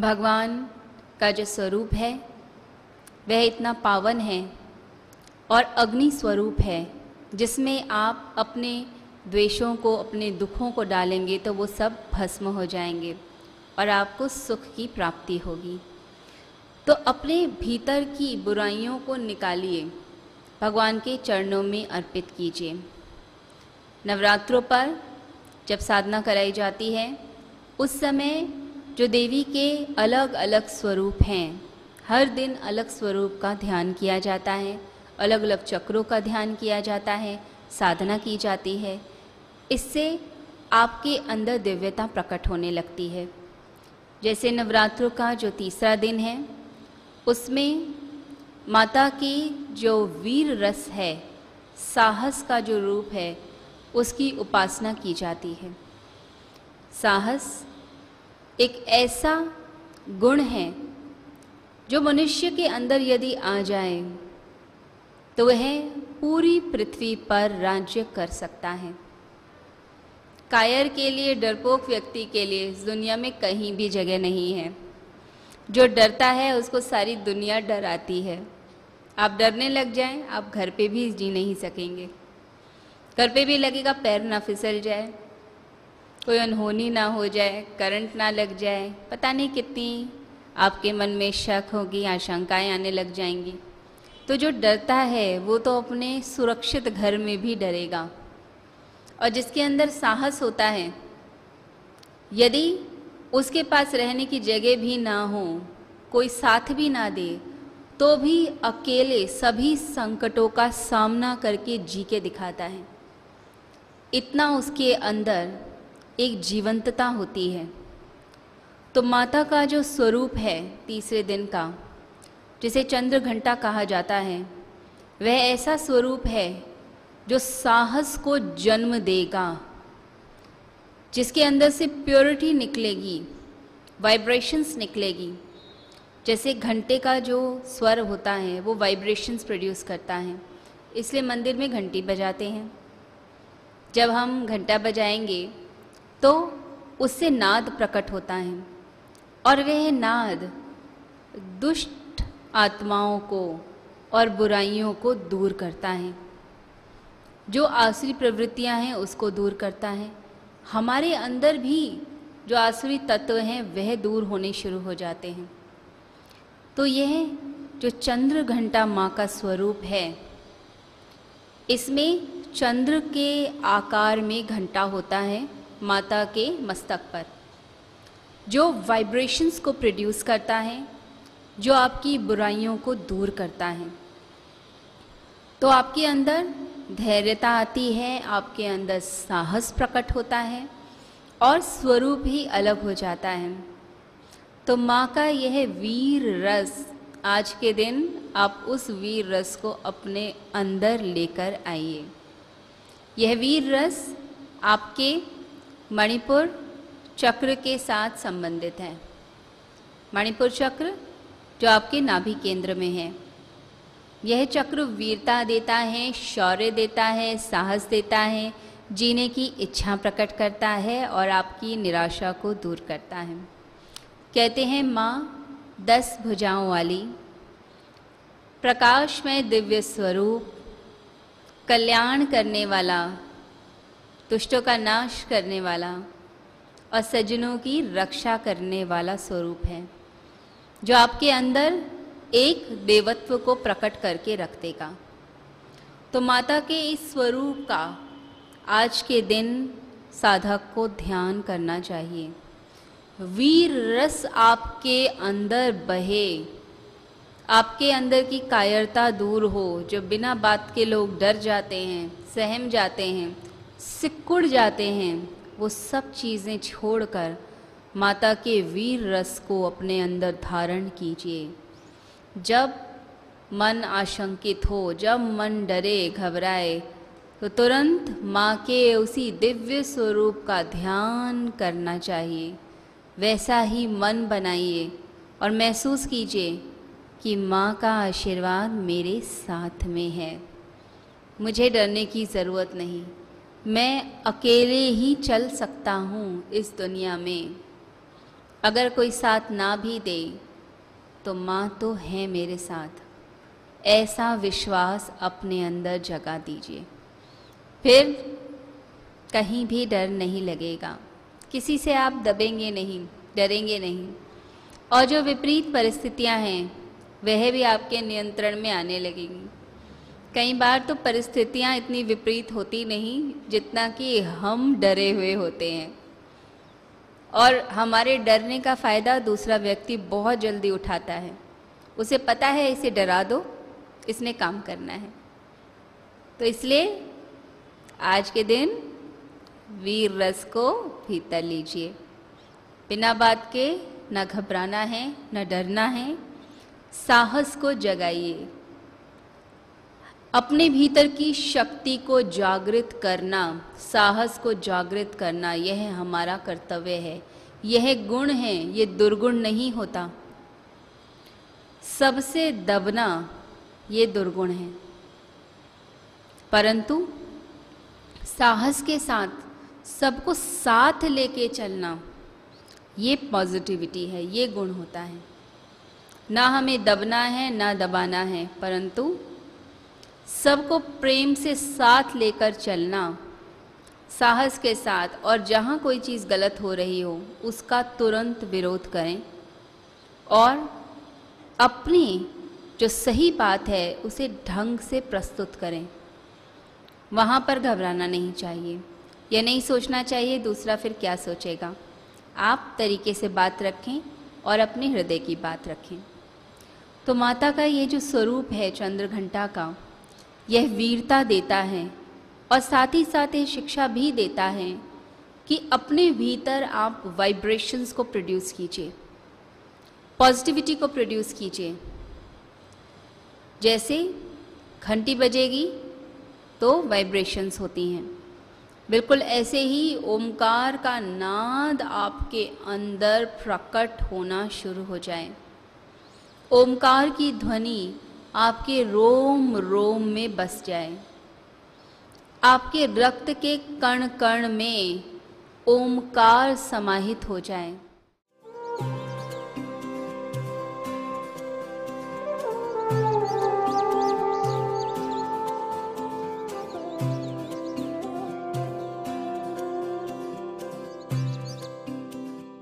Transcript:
भगवान का जो स्वरूप है, वह इतना पावन है और अग्नि स्वरूप है, जिसमें आप अपने द्वेषों को, अपने दुखों को डालेंगे तो वो सब भस्म हो जाएँगे और आपको सुख की प्राप्ति होगी। तो अपने भीतर की बुराइयों को निकालिए, भगवान के चरणों में अर्पित कीजिए। नवरात्रों पर जब साधना कराई जाती है, उस समय जो देवी के अलग अलग स्वरूप हैं। हर दिन अलग स्वरूप का ध्यान किया जाता है अलग अलग चक्रों का ध्यान किया जाता है, साधना की जाती है। इससे आपके अंदर दिव्यता प्रकट होने लगती है। जैसे नवरात्रों का जो तीसरा दिन है, उसमें माता की जो वीर रस है, साहस का जो रूप है, उसकी उपासना की जाती है। साहस एक ऐसा गुण है जो मनुष्य के अंदर यदि आ जाए तो वह पूरी पृथ्वी पर राज्य कर सकता है। कायर के लिए, डरपोक व्यक्ति के लिए इस दुनिया में कहीं भी जगह नहीं है। जो डरता है, उसको सारी दुनिया डराती है। आप डरने लग जाएँ, आप घर पे भी जी नहीं सकेंगे। घर पे भी लगेगा, पैर ना फिसल जाए। कोई अनहोनी ना हो जाए, करंट ना लग जाए, पता नहीं कितनी आपके मन में शक होगी, आशंकाएँ आने लग जाएँगी। तो जो डरता है, वो तो अपने सुरक्षित घर में भी डरेगा। और जिसके अंदर साहस होता है, यदि उसके पास रहने की जगह भी ना हो, कोई साथ भी ना दे तो भी अकेले सभी संकटों का सामना करके जी के दिखाता है। इतना उसके अंदर एक जीवंतता होती है। तो माता का जो स्वरूप है तीसरे दिन का, जिसे चंद्र घंटा कहा जाता है, वह ऐसा स्वरूप है जो साहस को जन्म देगा, जिसके अंदर से प्योरिटी निकलेगी वाइब्रेशंस निकलेगी। जैसे घंटे का जो स्वर होता है, वो वाइब्रेशंस प्रोड्यूस करता है। इसलिए मंदिर में घंटी बजाते हैं। जब हम घंटा बजाएँगे तो उससे नाद प्रकट होता है और वह नाद दुष्ट आत्माओं को और बुराइयों को दूर करता है। जो आसुरी प्रवृत्तियाँ हैं, उसको दूर करता है। हमारे अंदर भी जो आसुरी तत्व हैं, वह दूर होने शुरू हो जाते हैं। तो यह जो चंद्र घंटा माँ का स्वरूप है, इसमें चंद्र के आकार में घंटा होता है। माता के मस्तक पर। जो वाइब्रेशंस को प्रोड्यूस करता है, जो आपकी बुराइयों को दूर करता है। तो आपके अंदर धैर्यता आती है, आपके अंदर साहस प्रकट होता है और स्वरूप ही अलग हो जाता है। तो माँ का यह वीर रस, आज के दिन आप उस वीर रस को अपने अंदर लेकर आइए। यह वीर रस आपके मणिपुर चक्र के साथ संबंधित है। मणिपुर चक्र जो आपके नाभि केंद्र में है। यह चक्र वीरता देता है, शौर्य देता है, साहस देता है, जीने की इच्छा प्रकट करता है और आपकी निराशा को दूर करता है। कहते हैं, माँ, दस भुजाओं वाली, प्रकाशमय दिव्य स्वरूप, कल्याण करने वाला दुष्टों का नाश करने वाला और सज्जनों की रक्षा करने वाला स्वरूप है, जो आपके अंदर एक देवत्व को प्रकट करके रख देगा। तो माता के इस स्वरूप का आज के दिन साधक को ध्यान करना चाहिए। वीर रस आपके अंदर बहे, आपके अंदर की कायरता दूर हो। जो बिना बात के लोग डर जाते हैं, सहम जाते हैं सिकुड़ जाते हैं, वो सब चीज़ें छोड़कर माता के वीर रस को अपने अंदर धारण कीजिए। जब मन आशंकित हो, जब मन डरे, घबराए तो तुरंत माँ के उसी दिव्य स्वरूप का ध्यान करना चाहिए। वैसा ही मन बनाइए और महसूस कीजिए कि माँ का आशीर्वाद मेरे साथ में है। मुझे डरने की ज़रूरत नहीं। मैं अकेले ही चल सकता हूँ इस दुनिया में। अगर कोई साथ ना भी दे तो माँ तो है मेरे साथ। ऐसा विश्वास अपने अंदर जगा दीजिए। फिर कहीं भी डर नहीं लगेगा। किसी से आप दबेंगे नहीं, डरेंगे नहीं। और जो विपरीत परिस्थितियाँ हैं, वह भी आपके नियंत्रण में आने लगेंगी। कई बार तो परिस्थितियाँ इतनी विपरीत होती नहीं जितना कि हम डरे हुए होते हैं। और हमारे डरने का फ़ायदा दूसरा व्यक्ति बहुत जल्दी उठाता है। उसे पता है, इसे डरा दो, इसने काम करना है। तो इसलिए आज के दिन वीर रस को भीतर लीजिए। बिना बात के, न घबराना है, न डरना है। साहस को जगाइए। अपने भीतर की शक्ति को जागृत करना, साहस को जागृत करना, यह हमारा कर्तव्य है। यह गुण है, ये दुर्गुण नहीं होता। सबसे दबना ये दुर्गुण है। परंतु साहस के साथ, सबको साथ लेके चलना, ये पॉजिटिविटी है, ये गुण होता है। ना हमें दबना है, ना दबाना है, परंतु सबको प्रेम से साथ लेकर चलना, साहस के साथ और जहाँ कोई चीज़ गलत हो रही हो, उसका तुरंत विरोध करें। और अपनी जो सही बात है, उसे ढंग से प्रस्तुत करें। वहाँ पर घबराना नहीं चाहिए। यह नहीं सोचना चाहिए दूसरा फिर क्या सोचेगा। आप तरीके से बात रखें और अपने हृदय की बात रखें। तो माता का ये जो स्वरूप है चंद्र घंटा का यह वीरता देता है और साथ ही साथ ये शिक्षा भी देता है कि अपने भीतर आप वाइब्रेशंस को प्रोड्यूस कीजिए पॉजिटिविटी को प्रोड्यूस कीजिए। जैसे घंटी बजेगी तो वाइब्रेशंस होती हैं। बिल्कुल ऐसे ही ओमकार का नाद आपके अंदर प्रकट होना शुरू हो जाए। ओमकार की ध्वनि आपके रोम रोम में बस जाए। आपके रक्त के कण कण में ओमकार समाहित हो जाए।